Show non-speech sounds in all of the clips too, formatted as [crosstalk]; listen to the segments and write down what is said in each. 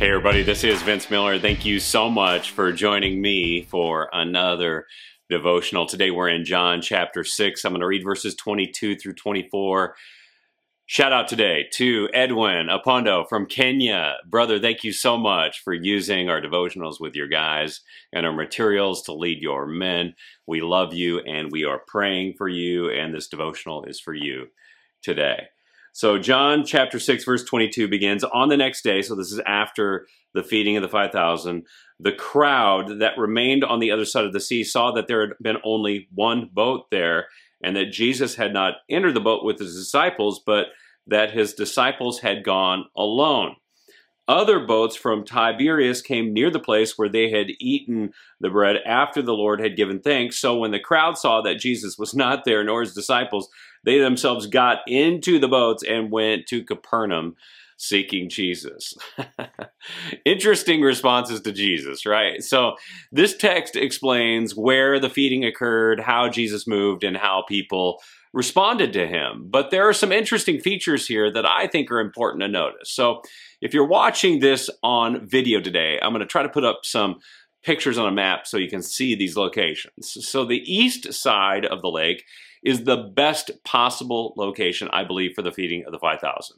Hey, everybody, this is Vince Miller. Thank you so much for joining me for another devotional. Today we're in John chapter 6. I'm going to read verses 22 through 24. Shout out today to Edwin Apondo from Kenya. Brother, thank you so much for using our devotionals with your guys and our materials to lead your men. We love you and we are praying for you, and this devotional is for you today. So, John chapter 6, verse 22 begins on the next day. So, this is after the feeding of the 5,000. The crowd that remained on the other side of the sea saw that there had been only one boat there and that Jesus had not entered the boat with his disciples, but that his disciples had gone alone. Other boats from Tiberias came near the place where they had eaten the bread after the Lord had given thanks. So when the crowd saw that Jesus was not there, nor his disciples, they themselves got into the boats and went to Capernaum seeking Jesus. [laughs] Interesting responses to Jesus, right? So this text explains where the feeding occurred, how Jesus moved, and how people responded to him. But there are some interesting features here that I think are important to notice. So if you're watching this on video today, I'm going to try to put up some pictures on a map so you can see these locations. So the east side of the lake is the best possible location, I believe, for the feeding of the 5,000.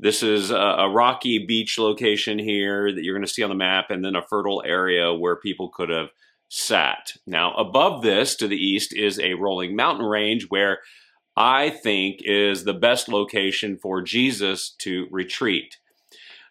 This is a, rocky beach location here that you're going to see on the map, and then a fertile area where people could have sat. Now, above this to the east is a rolling mountain range where I think is the best location for Jesus to retreat.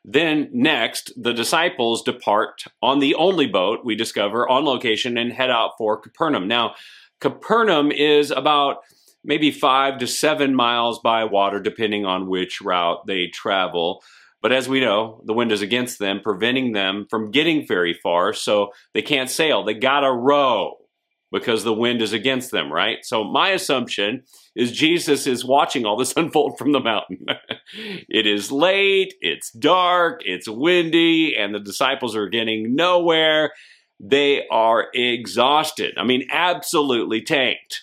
Then next, the disciples depart on the only boat we discover on location and head out for Capernaum. Now, Capernaum is about maybe five to seven miles by water, depending on which route they travel. But as we know, the wind is against them, preventing them from getting very far, so they can't sail. They gotta row because the wind is against them, right? So my assumption is Jesus is watching all this [laughs] unfold from the mountain. [laughs] it is late, it's dark, it's windy, and the disciples are getting nowhere. They are exhausted. I mean, absolutely tanked.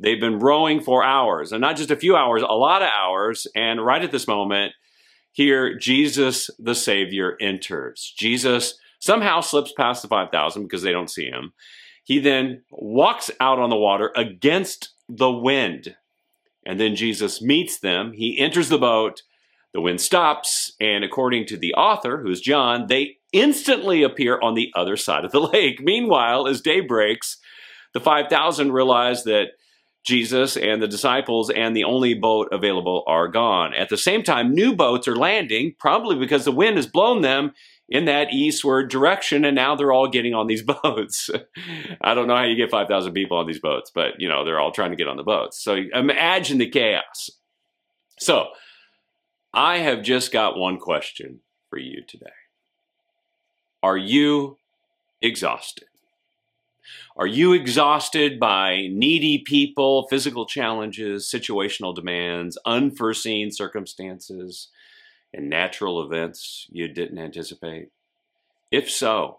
They've been rowing for hours, and not just a few hours, a lot of hours. And right at this moment, here, Jesus the Savior enters. Jesus somehow slips past the 5,000 because they don't see him. He then walks out on the water against the wind. And then Jesus meets them. He enters the boat. The wind stops. And according to the author, who's John, they instantly appear on the other side of the [laughs] lake. Meanwhile, as day breaks, the 5,000 realize that Jesus and the disciples and the only boat available are gone. At the same time, new boats are landing, probably because the wind has blown them in that eastward direction, and now they're all getting on these [laughs] boats. I don't know how you get 5,000 people on these boats, but you know, they're all trying to get on the boats. So imagine the chaos. So I have just got one question for you today. Are you exhausted? Are you exhausted by needy people, physical challenges, situational demands, unforeseen circumstances? and natural events you didn't anticipate? If so,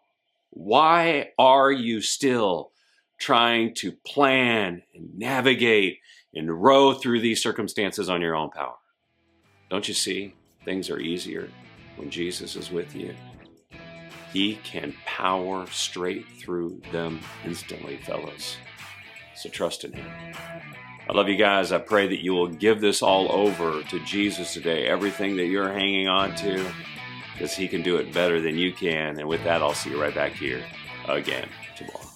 why are you still trying to plan and navigate and row through these circumstances on your own power? Don't you see? Things are easier when Jesus is with you. He can power straight through them instantly, fellows. So trust in Him. I love you guys. I pray that you will give this all over to Jesus today. Everything that you're hanging on to, because He can do it better than you can. And with that, I'll see you right back here again tomorrow.